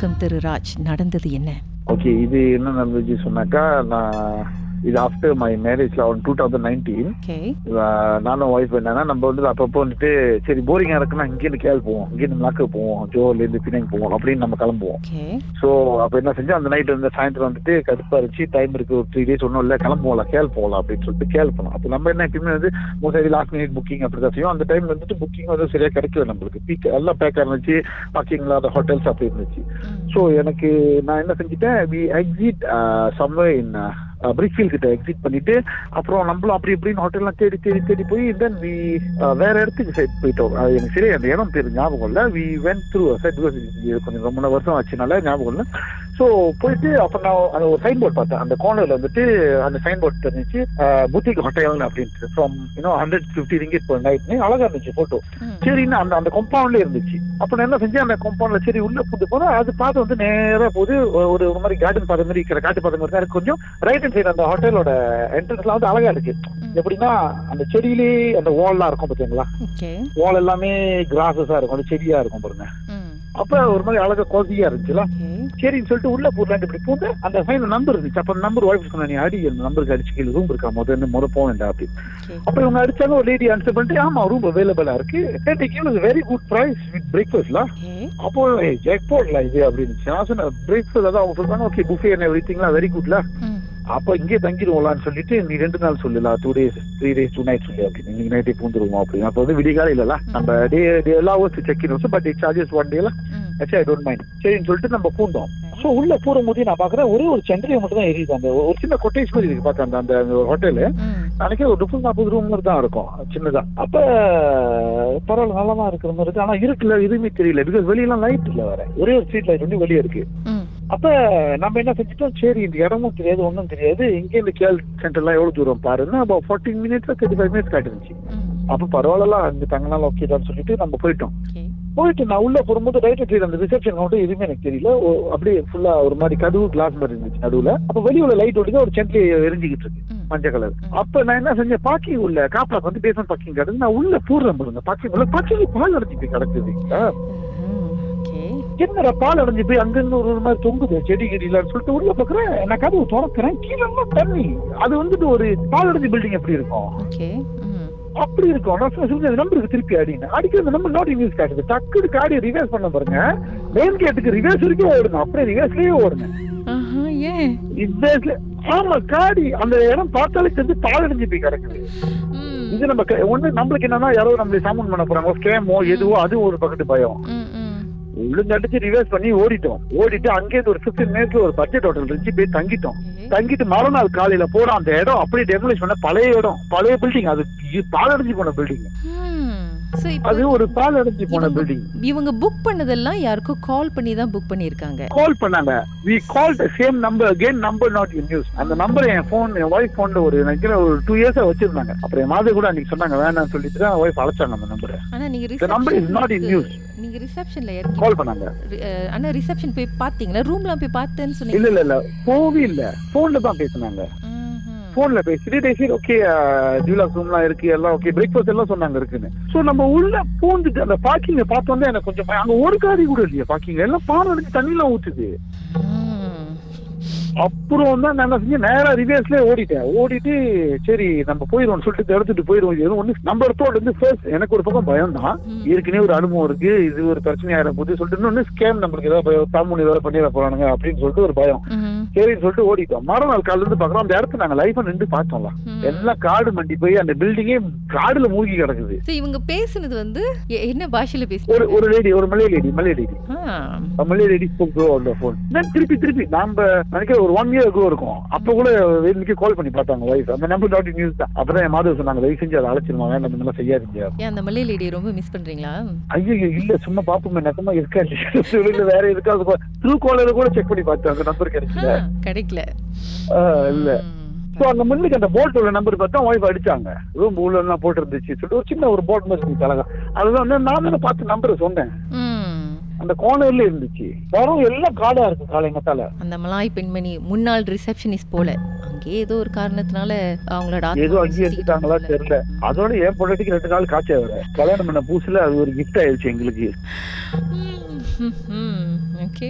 வணக்கம் திரு ராஜ். நடந்தது என்ன? ஓகே இது என்ன நடந்துச்சு சொன்னாக்கா நான் இது ஆஃப்டர் மை மேரேஜ்ல அவன் டூ தௌசண்ட் நைன்டீன் நானும் ஒய்ஃப் என்னன்னா நம்ம வந்து அப்பப்போ வந்துட்டு சரி போரிங்கா இருக்குன்னா இங்கேருந்து கேள் போவோம். இங்கேருந்து மலாக்கு போவோம். ஜோர்ல இருந்து பிணைங்க போவோம். அப்படின்னு நம்ம கிளம்புவோம். ஸோ அப்போ என்ன செஞ்சோம்? அந்த நைட் வந்து சாயந்தரம் வந்துட்டு கடுப்பா இருந்துச்சு. டைம் இருக்கு ஒரு த்ரீ டேஸ் ஒன்றும் இல்லை. கிளம்புவோம்ல கேள் போகலாம் அப்படின்னு சொல்லிட்டு கேள் போனோம். அப்போ நம்ம என்ன எப்பயுமே வந்து மோஸ்ட்லி லாஸ்ட் மினிட் புக்கிங் அப்படி தான் செய்யும் அந்த டைம் வந்துட்டு புக்கிங் வந்து சரியா கிடைக்கல நம்மளுக்கு. பீக் எல்லாம் பேக்காக இருந்துச்சு. பார்க்கிங் இல்லாத ஹோட்டல்ஸ் அப்படி இருந்துச்சு. ஸோ எனக்கு நான் என்ன செஞ்சுட்டேன்? We exit someway in Brickfield கிட்ட எக்ஸிட் பண்ணிட்டு அப்புறம் நம்மளும் அப்படி இப்படின்னு ஹோட்டல்லாம் தேடி தேடி தேடி போய் தென் வி வேற இடத்துக்கு சைட் போயிட்டோம். அது எனக்கு சரியா அந்த இடம் பேர் ஞாபகம் இல்லை. வி வென் த்ரூ சைட் கொஞ்சம் ரொம்ப வருஷம் ஆச்சுனால ஞாபகம் இல்லை. ஸோ போயிட்டு அப்போ நான் அந்த ஒரு சைன் போர்ட் பார்த்தேன். அந்த கார்னர்ல வந்துட்டு அந்த சைன் போர்ட் தெரிஞ்சிச்சு புத்திக் ஹோட்டல் அப்படின்ட்டு. ஃப்ரம் இன்னும் ஹண்ட்ரட் ஃபிஃப்டி ரிங்கிட் per நைட்னு அழகா இருந்துச்சு போட்டோ சரின்னு அந்த அந்த கம்பவுண்ட்ல இருந்துச்சு. அப்ப நான் என்ன செஞ்சேன்? அந்த கம்பவுண்ட்ல சரி உள்ள கூட்டு போனா அது பார்த்து வந்து நேரா போகுது. ஒரு ஒரு மாதிரி கார்டன் பார்த்த மாதிரி இருக்கிற காட்டு பார்த்த மாதிரி தான் இருக்கு. கொஞ்சம் ரைட் ஹேண்ட் சைடு அந்த ஹோட்டலோட என்ட்ரன்ஸ்ல வந்து அழகா இருக்கு. எப்படின்னா அந்த செடியிலே அந்த வால்லாம் இருக்கும் பாத்தீங்களா? வால் எல்லாமே கிராசஸா இருக்கும். அந்த செடியா இருக்கும் பாருங்க. அப்ப ஒரு மாதிரி அழகா கோசியா இருந்துச்சுல. சரின்னு சொல்லிட்டு உள்ள போடலான்னு இப்படி பூந்து அந்த ஃபைன் நம்பர் இருந்துச்சு அப்ப நம்பர் ஒய்ஃப் சொன்னா நீ அடி நம்பருக்கு அடிச்சு கீழே ரூம் இருக்கா? முதல்ல முறை போக வேண்டாம் அப்படின்னு அப்ப இவங்க அடிச்சாங்க ஒரு லேடி ஆன்சர் பண்ணிட்டு ஆமா ரூம் அவைலபிளா இருக்கு. வெரி குட் பிரைஸ் வித் பிரேக்ஃபாஸ்ட்ல அப்போ ஜெக் போடல இது அப்படின்னு. நான் சொன்னேன் பிரேக்ஃபாஸ்ட் அதான் அவங்க சொல்றாங்க. ஓகே புஃபே அண்ட் எவ்ரி திங்லாம் வெரி குட்ல அப்ப இங்கே தங்கிடுவோம்லான்னு சொல்லிட்டு நீ ரெண்டு நாள் சொல்லலாம் two days three days two night சொல்லு அப்படின்னு. இன்னைக்கு நைட்டே பூந்துருவோம் அப்படின்னு. அப்போ வந்து விடிகால இல்லல நம்ம டே டே எல்லா hours check in but charges one டேல ஆக்சுவலி ஐ டோன்ட் மைண்ட் சரின்னு சொல்லிட்டு நம்ம பூந்தோம் ஸோ உள்ள போற போது நான் பாக்குறேன் ஒரே ஒரு சென்ட்ரியை மட்டும் தான் எரியுது அந்த ஒரு சின்ன கொட்டேஜ் மாதிரி இருக்கு. பார்த்தா அந்த அந்த ஹோட்டலு நினைக்கிறேன் ஒரு முப்பது நாற்பது ரூம் மாதிரி தான் இருக்கும். சின்னதா. அப்ப பரவாயில்ல நல்லா தான் இருக்கிற மாதிரி இருக்கு. ஆனா இருக்குல்ல எதுவுமே தெரியல. பிகாஸ் வெளியெல்லாம் லைட் இல்ல வேற. ஒரே ஒரு ஸ்ட்ரீட் லைட் வந்து வெளியே இருக்கு. அப்ப நம்ம என்ன செஞ்சுட்டோம்? சரி இந்த இடமும் தெரியாது ஒன்றும் தெரியாது. இங்க இந்த கேள் சென்டர்லாம் எவ்வளவு தூரம் பாருன்னா அப்போ forty minutes thirty five minutes காட்டுருந்துச்சு அப்ப பரவாயில்ல அங்க தங்கினாலும் ஓகே தான் சொல்லிட்டு நம்ம போயிட்டோம். போயிட்டு நான் உள்ள போகும்போது ரைட் சைடு அந்த ரிசப்ஷன் கவுண்டர் எதுவுமே எனக்கு தெரியல. அப்படியே ஃபுல்லா ஒரு மாதிரி கதவு கிளாஸ் மாதிரி இருந்துச்சு நடுவுல. அப்ப வெளிய உள்ள லைட் ஓடிதான் ஒரு சென்ட்லி எரிஞ்சுக்கிட்டு இருக்கு. மஞ்சள் கலர் அப்ப நான் என்ன செஞ்சேன்? பாக்கிங் உள்ள காப்ளாக் வந்து பேசணும் பாக்கிங் கிடக்கு நான் உள்ள போடுறேன் பாருங்க பாக்கிங் உள்ள. பாக்கிங் பால் அடைஞ்சு போய் கிடக்குதுங்களா என்னடா பால் அடைஞ்சு போய் அங்கிருந்து ஒரு மாதிரி தொங்குது செடி கிடிலான்னு சொல்லிட்டு உள்ள பாக்குறேன். நான் கதவு திறக்கிறேன் கீழே தண்ணி. அது வந்துட்டு ஒரு பால் அடைஞ்ச பில்டிங் எப்படி இருக்கும்? அப்படி இருக்கும். நான் சொல்லுங்க அந்த நம்பருக்கு திருப்பி அடின்னு அடிக்கிற அந்த நம்பர் நாட் இன்வெஸ்ட் காட்டுது. டக்குனு காடி ரிவர்ஸ் பண்ண பாருங்க. மெயின் கேட்டுக்கு ரிவர்ஸ் வரைக்கும் ஓடுங்க. அப்படியே ரிவர்ஸ்லயே ஓடுங்க. ரிவர்ஸ்ல ஆமா காடி அந்த இடம் பார்த்தாலே தெரிஞ்சு பால் அடைஞ்சு போய் கிடக்குது. இது நம்ம ஒண்ணு நம்மளுக்கு என்னன்னா யாரோ நம்மளை சாமன் பண்ண போறாங்க. ஸ்கேமோ எதுவோ அது ஒரு பக்கத்து பயம். உளுந்து அடிச்சு ரிவர்ஸ் பண்ணி ஓடிட்டோம். ஓடிட்டு அங்கேயிருந்து ஒரு பிப்டீன் மினிட்ஸ்ல ஒரு பட்ஜெட் ஹோட்டல் இருந்துச்சு போய் தங்கிட்டோம். தங்கிட்டு மறுநாள் காலையில போன அந்த இடம் அப்படியே டெமோலிஷ் பண்ண பழைய இடம் பழைய பில்டிங் அது பாலடைஞ்சு போன பில்டிங் அது ஒரு பால் அடைஞ்சு போன பில்டிங் இவங்க புக் பண்ணதெல்லாம் யாருக்கும் கால் பண்ணி தான் புக் பண்ணிருக்காங்க கால் பண்ணாங்க. We call the same number again number not in use அந்த நம்பர் என் போன் என் ஒய்ஃப் போன்ல ஒரு நினைக்கிறேன் ஒரு டூ இயர்ஸா வச்சிருந்தாங்க. அப்புறம் என் மாதிரி கூட அன்னைக்கு சொன்னாங்க வேணாம்னு சொல்லிட்டு தான் ஒய்ஃப் அழைச்சாங்க அந்த நம்பரை ஆனா நீங்க number is not in use நீங்க ரிசப்ஷன்ல இறங்கி கால் பண்ணாங்க. ஆனா ரிசப்ஷன் போய் பாத்தீங்களா ரூம்ல போய் பார்த்தேன்னு சொன்னீங்க. இல்ல இல்ல இல்ல. போவே இல்ல. போன்ல தான் பேசுனாங்க. போன்ல பேசிட்டு சரி ஓகே ஜூலாக் ரூம்லாம் இருக்கு எல்லாம் ஓகே பிரேக்ஃபாஸ்ட் எல்லாம் சொன்னாங்க இருக்குன்னு. சோ நம்ம உள்ள பூந்துட்டு அந்த பார்க்கிங்க பார்த்தோன்னே எனக்கு கொஞ்சம் பயம். அங்க ஒரு காரி கூட இல்லையா பார்க்கிங் எல்லாம் பானை அடிச்சு தண்ணி எல்லாம் ஊத்துது அப்புறம் தான் நான் செஞ்சேன் நேரா ரிவர்ஸ்ல ஓடிட்டேன். ஓடிட்டு சரி நம்ம போயிடுவோம் சொல்லிட்டு எடுத்துட்டு போயிடுவோம். எதுவும் ஒண்ணு நம்ம இடத்தோட இருந்து ஃபர்ஸ்ட் எனக்கு ஒரு பக்கம் பயம் தான் ஏற்கனவே ஒரு அனுபவம் இருக்கு இது ஒரு பிரச்சனை ஆயிரம் போது சொல்லிட்டு இன்னொன்னு ஸ்கேம் நம்மளுக்கு ஏதாவது தாமுனி ஏதாவது பண்ணிட போறானுங்க அப்படின்னு சொல்லிட்டு ஒரு பயம். சரின்னு சொல்லிட்டு ஓடிட்டோம். மறுநாள் காலையில இருந்து பாக்குறோம். அந்த இடத்த நாங்க லைஃப் நின்று பார்த்தோம்ல. எல்லாம் காடு மண்டி போய் அந்த பில்டிங்கே காடுல மூழ்கி கிடக்குது. இவங்க பேசுனது வந்து என்ன பாஷையில ஒரு பேசுனாங்க ஒரு லேடி ஒரு மலை லேடி மலை லேடி ஆ, மலை லேடி அந்த போன் தென் திருப்பி திருப்பி நாம நினைக்கிற ஒரு ஒன் இயர் இருக்கும். அப்ப கூட வேணுக்கே கால் பண்ணி பார்த்தாங்க வைஃப் அந்த நம்பர் டாட் நியூஸ் தான். அப்பதான் என் மாதவ சொன்னாங்க தயவு செஞ்சு அதை அழைச்சிருமா வேண்டாம் இந்த மாதிரிலாம் செய்யாதீங்க. அந்த மலை லேடியை ரொம்ப மிஸ் பண்றீங்களா? ஐயோ இல்ல சும்மா பாப்போமே நக்கமா இருக்கா இல்ல வேற எதுக்காவது த்ரூ காலர் கூட செக் பண்ணி பார்த்தேன் அந்த நம்பர் கிடைக்கல. கிடைக்கல. இல்ல. சோ அங்க முன்னுக்கு அந்த போட் உள்ள நம்பர் பார்த்தா ஒய்ஃப் அடிச்சாங்க. ரூம் உள்ள எல்லாம் போட்டு இருந்துச்சு சொல்லிட்டு ஒரு சின்ன ஒரு போட் மாதிரி இருந்துச்சு அழகா. அதுதான் வந்து நான் தானே பார்த்து நம்பர் சொன்னேன். அந்த கோனர்ல இருந்துச்சு. வரும் எல்லாம் காடா இருக்கு காலை மத்தால அந்த மலாய் பெண்மணி முன்னாள் ரிசப்ஷனிஸ்ட் போல. அங்கே ஏதோ ஒரு காரணத்தினால அவங்களோட ஏதோ அங்கேயே எடுத்துட்டாங்களா தெரியல. அதோட என் பொண்டாட்டிக்கு ரெண்டு நாள் காய்ச்சல் கல்யாணம் பண்ண புதுசுல அது ஒரு கிஃப்ட் ஆயிடுச்சு எங்களுக்கு.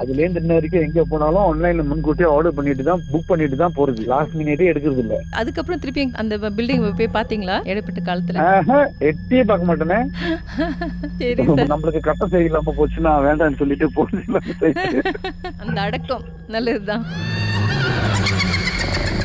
அதுல இருந்து இன்ன வரைக்கும் எங்க போனாலும் ஆன்லைன்ல முன்கூட்டியே ஆர்டர் பண்ணிட்டு தான் புக் பண்ணிட்டு தான் போறது. லாஸ்ட் மினிட்டே எடுக்கிறது இல்ல. அதுக்கப்புறம் திருப்பி அந்த பில்டிங் போய் பாத்தீங்களா? இடைப்பட்ட காலத்துல? எட்டியே பார்க்க மாட்டேனே. சரி சார். நம்மளுக்கு கட்டம் சரியில்லாம போச்சுன்னா வேண்டாம்னு சொல்லிட்டு போட்டு அந்த அடக்கம் நல்லதுதான்.